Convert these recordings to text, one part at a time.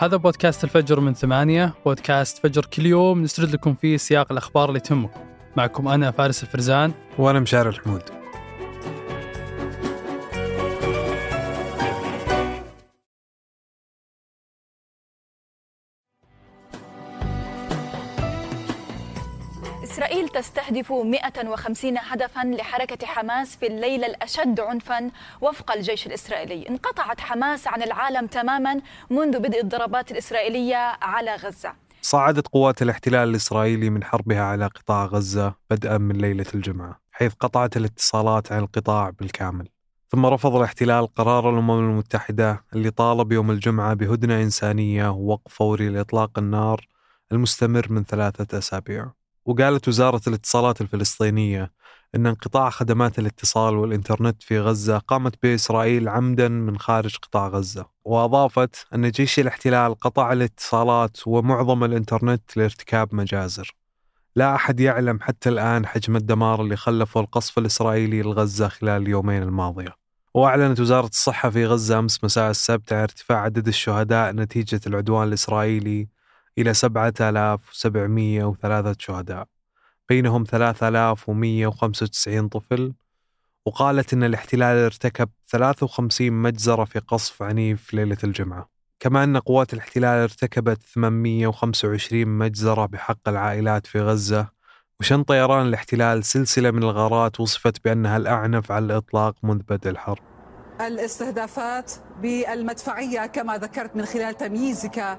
هذا بودكاست الفجر من ثمانية بودكاست فجر كل يوم نسرد لكم فيه سياق الأخبار اللي تهمكم. معكم أنا فارس الفرزان. وأنا مشعر الحمود. إسرائيل تستهدف 150 هدفا لحركة حماس في الليلة الأشد عنفا وفق الجيش الإسرائيلي. انقطعت حماس عن العالم تماما منذ بدء الضربات الإسرائيلية على غزة. صعدت قوات الاحتلال الإسرائيلي من حربها على قطاع غزة بدءا من ليلة الجمعة حيث قطعت الاتصالات عن القطاع بالكامل. ثم رفض الاحتلال قرار الأمم المتحدة اللي طالب يوم الجمعة بهدنة إنسانية ووقف فوري لإطلاق النار المستمر من ثلاثة أسابيع. وقالت وزارة الاتصالات الفلسطينية أن انقطاع خدمات الاتصال والإنترنت في غزة قامت به إسرائيل عمدا من خارج قطاع غزة وأضافت أن جيش الاحتلال قطع الاتصالات ومعظم الإنترنت لارتكاب مجازر. لا أحد يعلم حتى الآن حجم الدمار اللي خلفه القصف الإسرائيلي لغزة خلال اليومين الماضية. وأعلنت وزارة الصحة في غزة أمس مساء السبت عن ارتفاع عدد الشهداء نتيجة العدوان الإسرائيلي إلى 7703 شهداء. بينهم 3195 طفل. وقالت إن الاحتلال ارتكب 53 مجزرة في قصف عنيف ليلة الجمعة. كما أن قوات الاحتلال ارتكبت 825 مجزرة بحق العائلات في غزة. وشن طيران الاحتلال سلسلة من الغارات وصفت بأنها الأعنف على الإطلاق منذ بدء الحرب. الاستهدافات بالمدفعية كما ذكرت من خلال تمييزك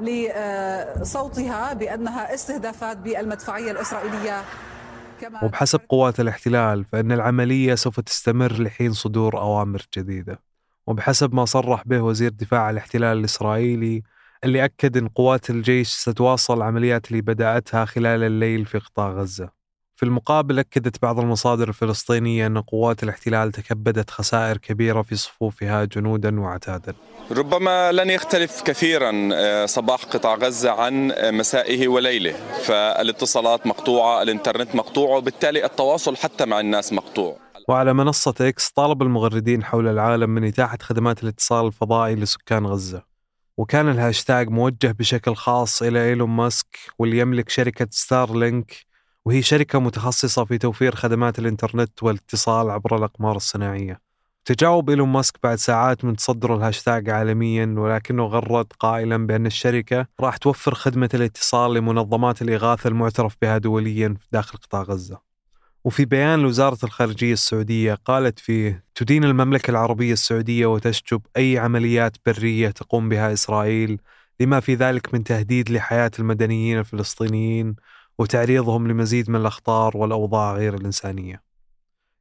لصوتها بأنها استهدافات بالمدفعية الإسرائيلية كما وبحسب قوات الاحتلال فإن العملية سوف تستمر لحين صدور أوامر جديدة. وبحسب ما صرح به وزير دفاع الاحتلال الإسرائيلي اللي أكد أن قوات الجيش ستواصل العمليات اللي بدأتها خلال الليل في قطاع غزة. في المقابل أكدت بعض المصادر الفلسطينية أن قوات الاحتلال تكبدت خسائر كبيرة في صفوفها جنودا وعتادا. ربما لن يختلف كثيرا آه، صباح قطاع غزة عن مسائه وليله. فالاتصالات مقطوعة الإنترنت مقطوع وبالتالي التواصل حتى مع الناس مقطوع. وعلى منصة إكس طالب المغردين حول العالم من إتاحة خدمات الاتصال الفضائي لسكان غزة. وكان الهاشتاج موجه بشكل خاص إلى إيلون ماسك واللي يملك شركة ستارلينك وهي شركة متخصصة في توفير خدمات الإنترنت والاتصال عبر الأقمار الصناعية. تجاوب إيلون ماسك بعد ساعات من تصدر الهاشتاج عالميا ولكنه غرد قائلا بأن الشركة راح توفر خدمة الاتصال لمنظمات الإغاثة المعترف بها دوليا داخل قطاع غزة. وفي بيان لوزارة الخارجية السعودية قالت فيه تدين المملكة العربية السعودية وتشجب أي عمليات برية تقوم بها إسرائيل لما في ذلك من تهديد لحياة المدنيين الفلسطينيين وتعريضهم لمزيد من الأخطار والأوضاع غير الإنسانية.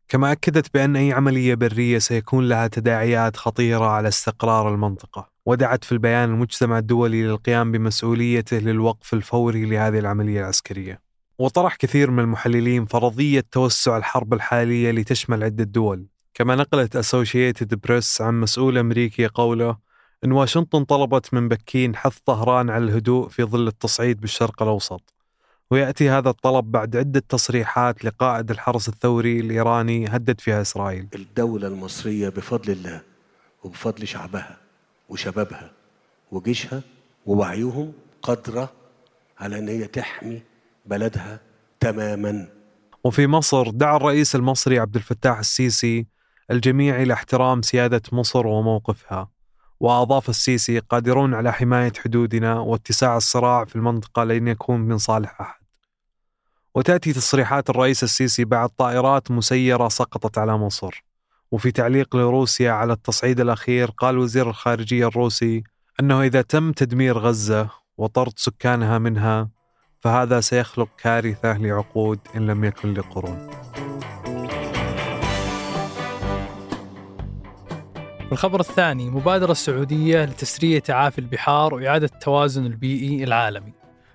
كما أكدت بأن أي عملية برية سيكون لها تداعيات خطيرة على استقرار المنطقة، ودعت في البيان المجتمع الدولي للقيام بمسؤوليته للوقف الفوري لهذه العملية العسكرية. وطرح كثير من المحللين فرضية توسع الحرب الحالية لتشمل عدة دول، كما نقلت أسوشيتد بريس عن مسؤول أمريكي قوله أن واشنطن طلبت من بكين حث طهران على الهدوء في ظل التصعيد بالشرق الأوسط ويأتي هذا الطلب بعد عدة تصريحات لقائد الحرس الثوري الإيراني هدد فيها إسرائيل. الدولة المصرية بفضل الله وبفضل شعبها وشبابها وجيشها ووعيهم قادرة على أن هي تحمي بلدها تماما. وفي مصر دعا الرئيس المصري عبد الفتاح السيسي الجميع إلى احترام سيادة مصر وموقفها وأضاف السيسي قادرون على حماية حدودنا واتساع الصراع في المنطقة لن يكون من صالح أحد. وتأتي تصريحات الرئيس السيسي بعد طائرات مسيرة سقطت على مصر. وفي تعليق لروسيا على التصعيد الأخير قال وزير الخارجية الروسي أنه إذا تم تدمير غزة وطرد سكانها منها فهذا سيخلق كارثة لعقود إن لم يكن لقرون. الخبر الثاني مبادرة السعودية لتسرية تعافي البحار وإعادة التوازن البيئي العالمي.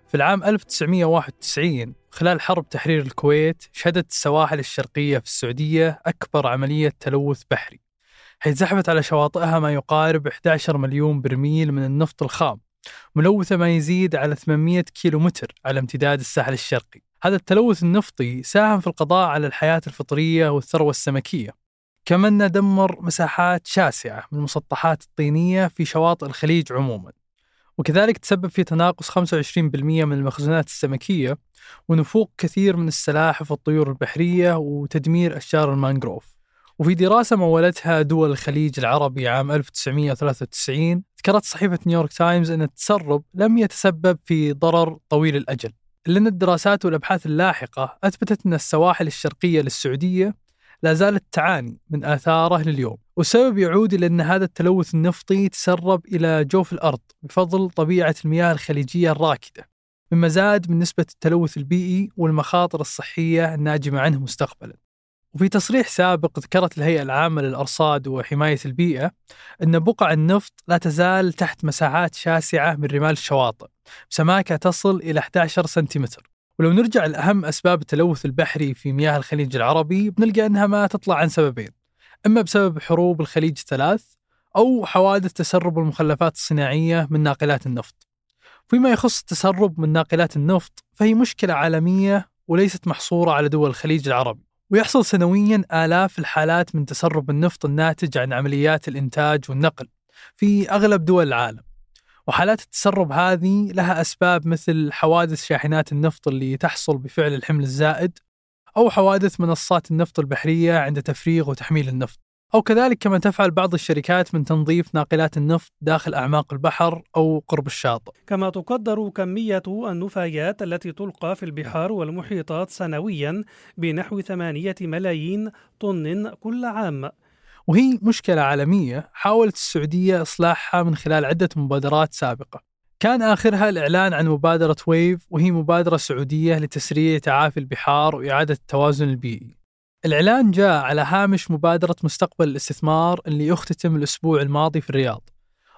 في العام 1991 خلال حرب تحرير الكويت شهدت السواحل الشرقية في السعودية أكبر عملية تلوث بحري حيث زحفت على شواطئها ما يقارب 11 مليون برميل من النفط الخام ملوثة ما يزيد على 800 كيلو متر على امتداد الساحل الشرقي. هذا التلوث النفطي ساهم في القضاء على الحياة الفطرية والثروة السمكية. كما أنه دمر مساحات شاسعة من المسطحات الطينية في شواطئ الخليج عموما. وكذلك تسبب في تناقص 25% من المخزونات السمكية ونفوق كثير من السلاحف والطيور البحرية وتدمير أشجار المانغروف وفي دراسة مولتها دول الخليج العربي عام 1993 ذكرت صحيفة نيويورك تايمز أن التسرب لم يتسبب في ضرر طويل الأجل إلا أن الدراسات والأبحاث اللاحقة أثبتت أن السواحل الشرقية للسعودية لا زالت تعاني من آثاره لليوم والسبب يعود إلى أن هذا التلوث النفطي تسرب إلى جوف الأرض بفضل طبيعة المياه الخليجية الراكدة مما زاد من نسبة التلوث البيئي والمخاطر الصحية الناجمة عنه مستقبلا. وفي تصريح سابق ذكرت الهيئة العامة للأرصاد وحماية البيئة أن بقع النفط لا تزال تحت مساحات شاسعة من رمال الشواطئ بسماكة تصل إلى 11 سنتيمتر. ولو نرجع لأهم أسباب التلوث البحري في مياه الخليج العربي بنلقى أنها ما تطلع عن سببين. إما بسبب حروب الخليج الثلاث أو حوادث تسرب المخلفات الصناعية من ناقلات النفط. فيما يخص التسرب من ناقلات النفط فهي مشكلة عالمية وليست محصورة على دول الخليج العربي. ويحصل سنويا آلاف الحالات من تسرب النفط الناتج عن عمليات الإنتاج والنقل في أغلب دول العالم. وحالات التسرب هذه لها أسباب مثل حوادث شاحنات النفط اللي تحصل بفعل الحمل الزائد أو حوادث منصات النفط البحرية عند تفريغ وتحميل النفط. أو كذلك كما تفعل بعض الشركات من تنظيف ناقلات النفط داخل أعماق البحر أو قرب الشاطئ. كما تقدر كمية النفايات التي تلقى في البحار والمحيطات سنويا بنحو ثمانية ملايين طن كل عام. وهي مشكلة عالمية حاولت السعودية إصلاحها من خلال عدة مبادرات سابقة. كان آخرها الإعلان عن مبادرة ويف وهي مبادرة سعودية لتسريع تعافي البحار وإعادة التوازن البيئي. الإعلان جاء على هامش مبادرة مستقبل الاستثمار اللي اختتم الأسبوع الماضي في الرياض.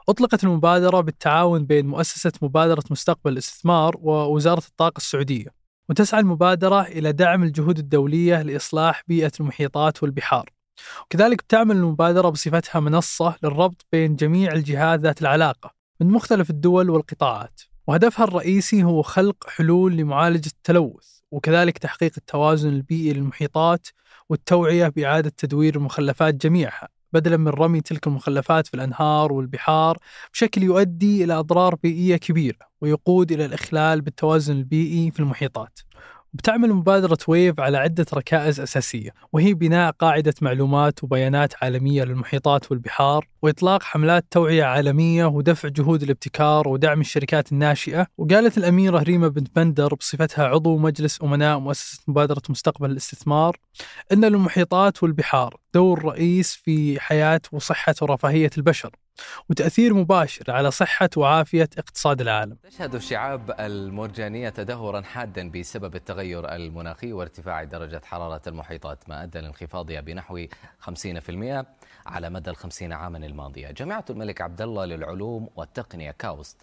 أطلقت المبادرة بالتعاون بين مؤسسة مبادرة مستقبل الاستثمار ووزارة الطاقة السعودية وتسعى المبادرة إلى دعم الجهود الدولية لإصلاح بيئة المحيطات والبحار. وكذلك بتعمل المبادرة بصفتها منصة للربط بين جميع الجهات ذات العلاقة من مختلف الدول والقطاعات. وهدفها الرئيسي هو خلق حلول لمعالجة التلوث وكذلك تحقيق التوازن البيئي للمحيطات والتوعية بإعادة تدوير المخلفات جميعها بدلا من رمي تلك المخلفات في الأنهار والبحار بشكل يؤدي إلى أضرار بيئية كبيرة ويقود إلى الإخلال بالتوازن البيئي في المحيطات. بتعمل مبادرة ويف على عدة ركائز أساسية وهي بناء قاعدة معلومات وبيانات عالمية للمحيطات والبحار وإطلاق حملات توعية عالمية ودفع جهود الابتكار ودعم الشركات الناشئة. وقالت الأميرة ريما بنت بندر بصفتها عضو مجلس أمناء مؤسسة مبادرة مستقبل الاستثمار أن للمحيطات والبحار دور رئيس في حياة وصحة ورفاهية البشر. وتأثير مباشر على صحة وعافية اقتصاد العالم. تشهد الشعاب المرجانية تدهورا حادا بسبب التغير المناخي وارتفاع درجة حرارة المحيطات ما أدى لانخفاضها بنحو 50% على مدى الخمسين عاما الماضية. جامعة الملك عبد الله للعلوم والتقنية كاوست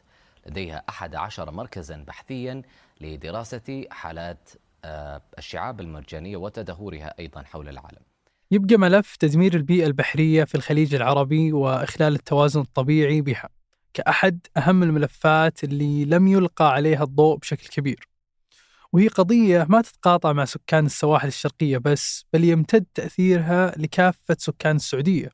لديها أحد عشر مركزا بحثيا لدراسة حالات آه، الشعاب المرجانية وتدهورها أيضا حول العالم. يبقى ملف تدمير البيئة البحرية في الخليج العربي وإخلال التوازن الطبيعي بها كأحد أهم الملفات اللي لم يلقى عليها الضوء بشكل كبير. وهي قضية ما تتقاطع مع سكان السواحل الشرقية بس بل يمتد تأثيرها لكافة سكان السعودية.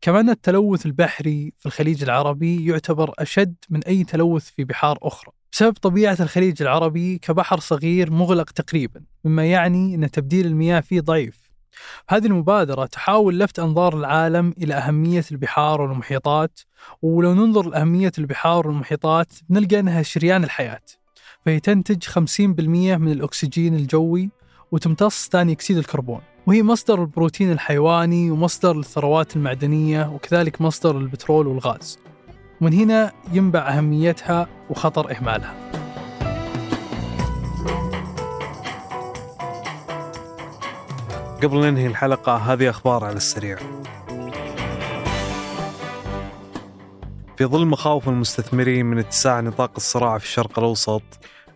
كمان التلوث البحري في الخليج العربي يعتبر أشد من أي تلوث في بحار أخرى. بسبب طبيعة الخليج العربي كبحر صغير مغلق تقريبا مما يعني أن تبديل المياه فيه ضعيف. هذه المبادرة تحاول لفت أنظار العالم إلى أهمية البحار والمحيطات ولو ننظر لأهمية البحار والمحيطات بنلقى أنها شريان الحياة فهي تنتج 50% من الأكسجين الجوي وتمتص ثاني أكسيد الكربون وهي مصدر البروتين الحيواني ومصدر الثروات المعدنية وكذلك مصدر البترول والغاز ومن هنا ينبع أهميتها وخطر إهمالها. قبل ننهي الحلقة هذه أخبار على السريع. في ظل مخاوف المستثمرين من اتساع نطاق الصراع في الشرق الأوسط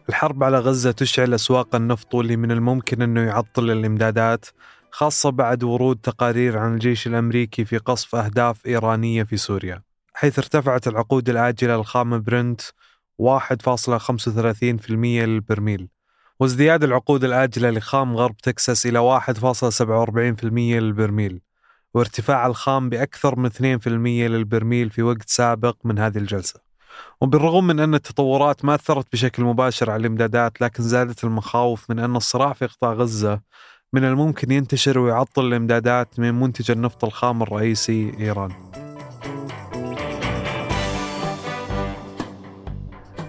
الحرب على غزة تشعل أسواق النفط واللي من الممكن أنه يعطل الإمدادات خاصة بعد ورود تقارير عن الجيش الأمريكي في قصف أهداف إيرانية في سوريا. حيث ارتفعت العقود الآجلة للخام برنت 1.35% للبرميل. وازدياد العقود الآجلة لخام غرب تكساس إلى 1.47% للبرميل وارتفاع الخام بأكثر من 2% للبرميل في وقت سابق من هذه الجلسة. وبالرغم من أن التطورات ما أثرت بشكل مباشر على الإمدادات لكن زادت المخاوف من أن الصراع في قطاع غزة من الممكن ينتشر ويعطل الإمدادات من منتج النفط الخام الرئيسي إيران.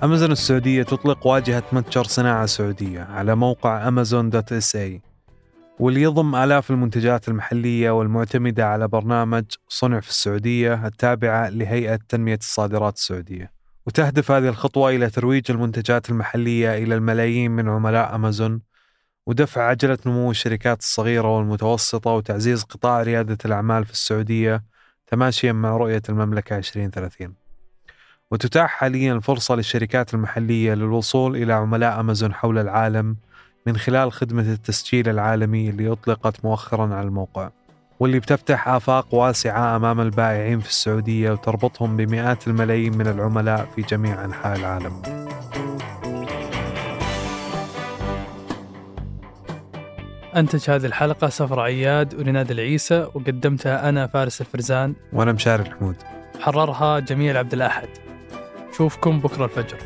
أمازون السعودية تطلق واجهة متجر صناعة سعودية على موقع أمازون دوت إس إي واللي يضم آلاف المنتجات المحلية والمعتمدة على برنامج صنع في السعودية التابعة لهيئة تنمية الصادرات السعودية. وتهدف هذه الخطوة إلى ترويج المنتجات المحلية إلى الملايين من عملاء أمازون ودفع عجلة نمو الشركات الصغيرة والمتوسطة وتعزيز قطاع ريادة الأعمال في السعودية تماشيا مع رؤية المملكة 2030 وتتاح حاليا الفرصة للشركات المحلية للوصول إلى عملاء أمازون حول العالم من خلال خدمة التسجيل العالمي اللي أطلقت مؤخرا على الموقع واللي بتفتح آفاق واسعة أمام البائعين في السعودية وتربطهم بمئات الملايين من العملاء في جميع أنحاء العالم. أنتج هذه الحلقة سفر عياد ورناد العيسى وقدمتها أنا فارس الفرزان. وأنا مشاري الحمود. حررها جميل عبد الأحد. شوفكم بكرة الفجر.